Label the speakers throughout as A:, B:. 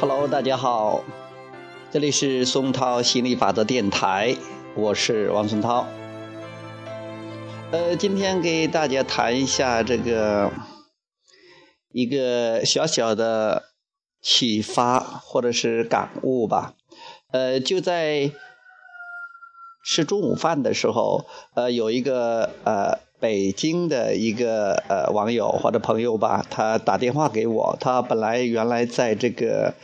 A: Hello，大家好，这里是松涛心理法则电台，我是王松涛。呃，今天给大家谈一下这个一个小小的启发或者是感悟吧。呃，就在吃中午饭的时候，呃，有一个呃。北京的一个呃网友或者朋友吧，他打电话给我，他本来原来在这个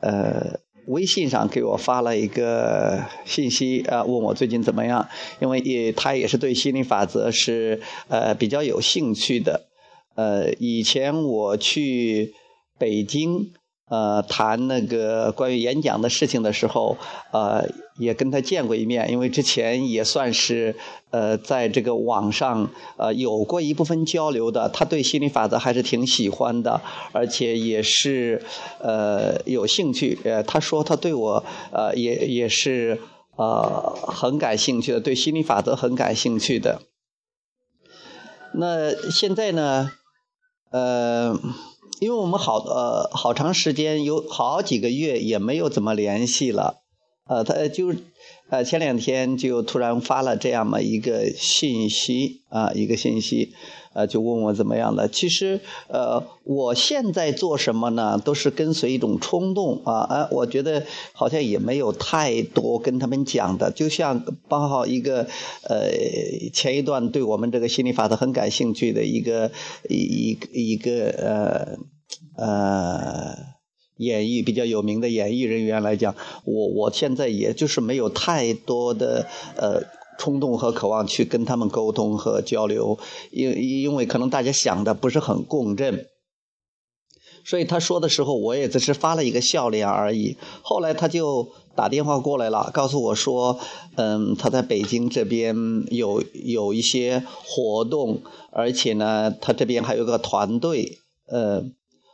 A: 呃微信上给我发了一个信息啊，问我最近怎么样，因为也他也是对心理法则是呃比较有兴趣的，呃以前我去北京。呃，谈那个关于演讲的事情的时候，呃，也跟他见过一面，因为之前也算是呃，在这个网上呃有过一部分交流的。他对心理法则还是挺喜欢的，而且也是呃有兴趣。呃，他说他对我呃也也是呃很感兴趣的，对心理法则很感兴趣的。那现在呢，呃。因为我们好呃好长时间有好几个月也没有怎么联系了，呃，他就呃前两天就突然发了这样嘛一个信息啊一个信息。呃，就问我怎么样了？其实，呃，我现在做什么呢？都是跟随一种冲动啊！哎，我觉得好像也没有太多跟他们讲的。就像包括一个，呃，前一段对我们这个心理法则很感兴趣的一个一一一个呃呃演艺比较有名的演艺人员来讲，我我现在也就是没有太多的呃。冲动和渴望去跟他们沟通和交流，因因为可能大家想的不是很共振，所以他说的时候，我也只是发了一个笑脸而已。后来他就打电话过来了，告诉我说，嗯，他在北京这边有有一些活动，而且呢，他这边还有个团队，呃，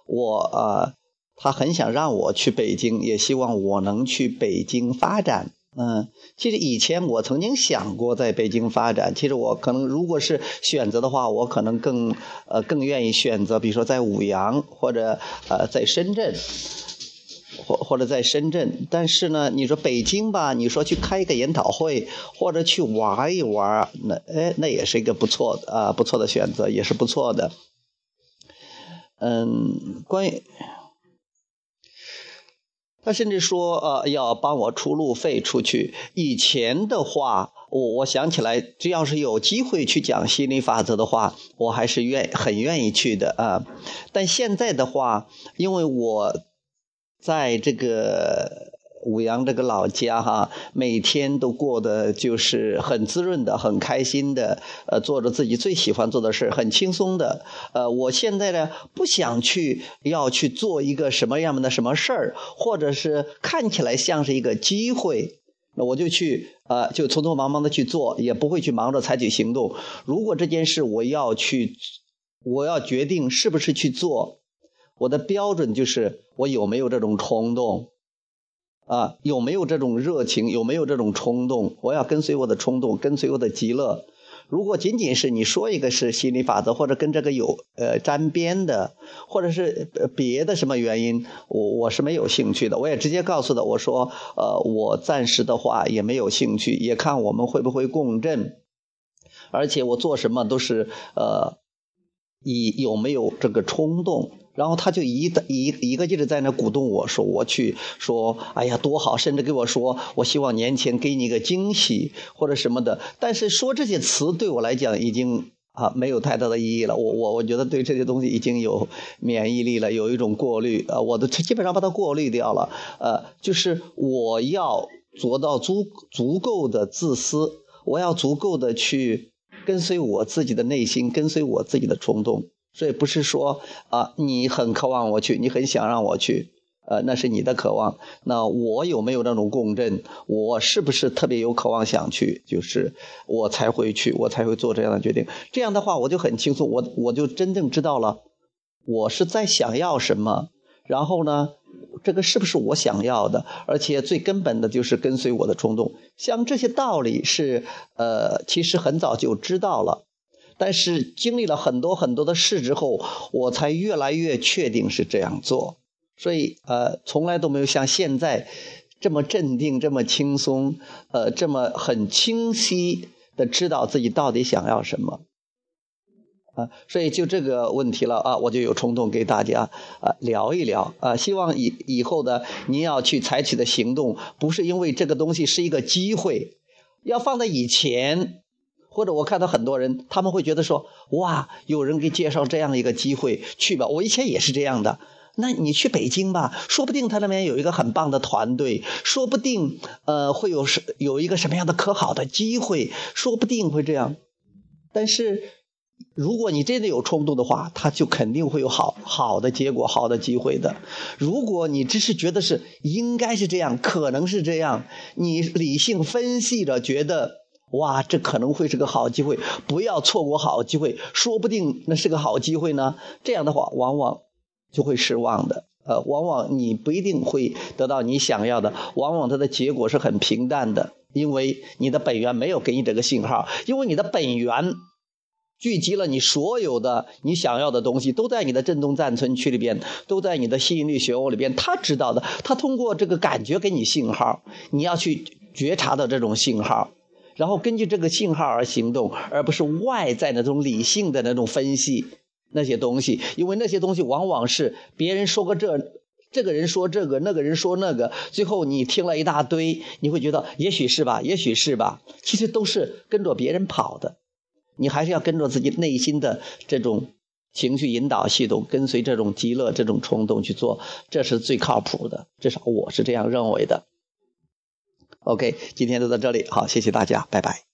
A: 我啊，他很想让我去北京，也希望我能去北京发展。嗯，其实以前我曾经想过在北京发展。其实我可能如果是选择的话，我可能更呃更愿意选择，比如说在五羊或者呃在深圳，或或者在深圳。但是呢，你说北京吧，你说去开一个研讨会或者去玩一玩，那哎那也是一个不错的啊不错的选择，也是不错的。嗯，关于。他甚至说，呃，要帮我出路费出去。以前的话，我我想起来，只要是有机会去讲心理法则的话，我还是愿很愿意去的啊。但现在的话，因为我在这个。武阳这个老家哈，每天都过得就是很滋润的、很开心的，呃，做着自己最喜欢做的事很轻松的。呃，我现在呢，不想去要去做一个什么样的什么事儿，或者是看起来像是一个机会，那我就去呃，就匆匆忙忙的去做，也不会去忙着采取行动。如果这件事我要去，我要决定是不是去做，我的标准就是我有没有这种冲动。啊，有没有这种热情？有没有这种冲动？我要跟随我的冲动，跟随我的极乐。如果仅仅是你说一个是心理法则，或者跟这个有呃沾边的，或者是别的什么原因，我我是没有兴趣的。我也直接告诉他，我说呃，我暂时的话也没有兴趣，也看我们会不会共振，而且我做什么都是呃，以有没有这个冲动。然后他就一的一一个劲的在那鼓动我说我去说哎呀多好，甚至给我说我希望年前给你一个惊喜或者什么的。但是说这些词对我来讲已经啊没有太大的意义了。我我我觉得对这些东西已经有免疫力了，有一种过滤啊，我都基本上把它过滤掉了。呃，就是我要做到足足够的自私，我要足够的去跟随我自己的内心，跟随我自己的冲动。所以不是说啊，你很渴望我去，你很想让我去，呃，那是你的渴望。那我有没有那种共振？我是不是特别有渴望想去？就是我才会去，我才会做这样的决定。这样的话，我就很轻松，我我就真正知道了我是在想要什么。然后呢，这个是不是我想要的？而且最根本的就是跟随我的冲动。像这些道理是，呃，其实很早就知道了。但是经历了很多很多的事之后，我才越来越确定是这样做。所以呃，从来都没有像现在这么镇定、这么轻松，呃，这么很清晰的知道自己到底想要什么。啊，所以就这个问题了啊，我就有冲动给大家啊聊一聊啊，希望以以后的您要去采取的行动，不是因为这个东西是一个机会，要放在以前，或者我看到很多人他们会觉得说，哇，有人给介绍这样一个机会去吧，我以前也是这样的，那你去北京吧，说不定他那边有一个很棒的团队，说不定呃会有什有一个什么样的可好的机会，说不定会这样，但是。如果你真的有冲动的话，他就肯定会有好好的结果、好的机会的。如果你只是觉得是应该是这样，可能是这样，你理性分析着觉得，哇，这可能会是个好机会，不要错过好机会，说不定那是个好机会呢。这样的话，往往就会失望的。呃，往往你不一定会得到你想要的，往往它的结果是很平淡的，因为你的本源没有给你这个信号，因为你的本源。聚集了你所有的你想要的东西，都在你的振动暂存区里边，都在你的吸引力漩涡里边。他知道的，他通过这个感觉给你信号，你要去觉察到这种信号，然后根据这个信号而行动，而不是外在的那种理性的那种分析那些东西。因为那些东西往往是别人说个这，这个人说这个，那个人说那个，最后你听了一大堆，你会觉得也许是吧，也许是吧，其实都是跟着别人跑的。你还是要跟着自己内心的这种情绪引导系统，跟随这种极乐这种冲动去做，这是最靠谱的。至少我是这样认为的。OK，今天就到这里，好，谢谢大家，拜拜。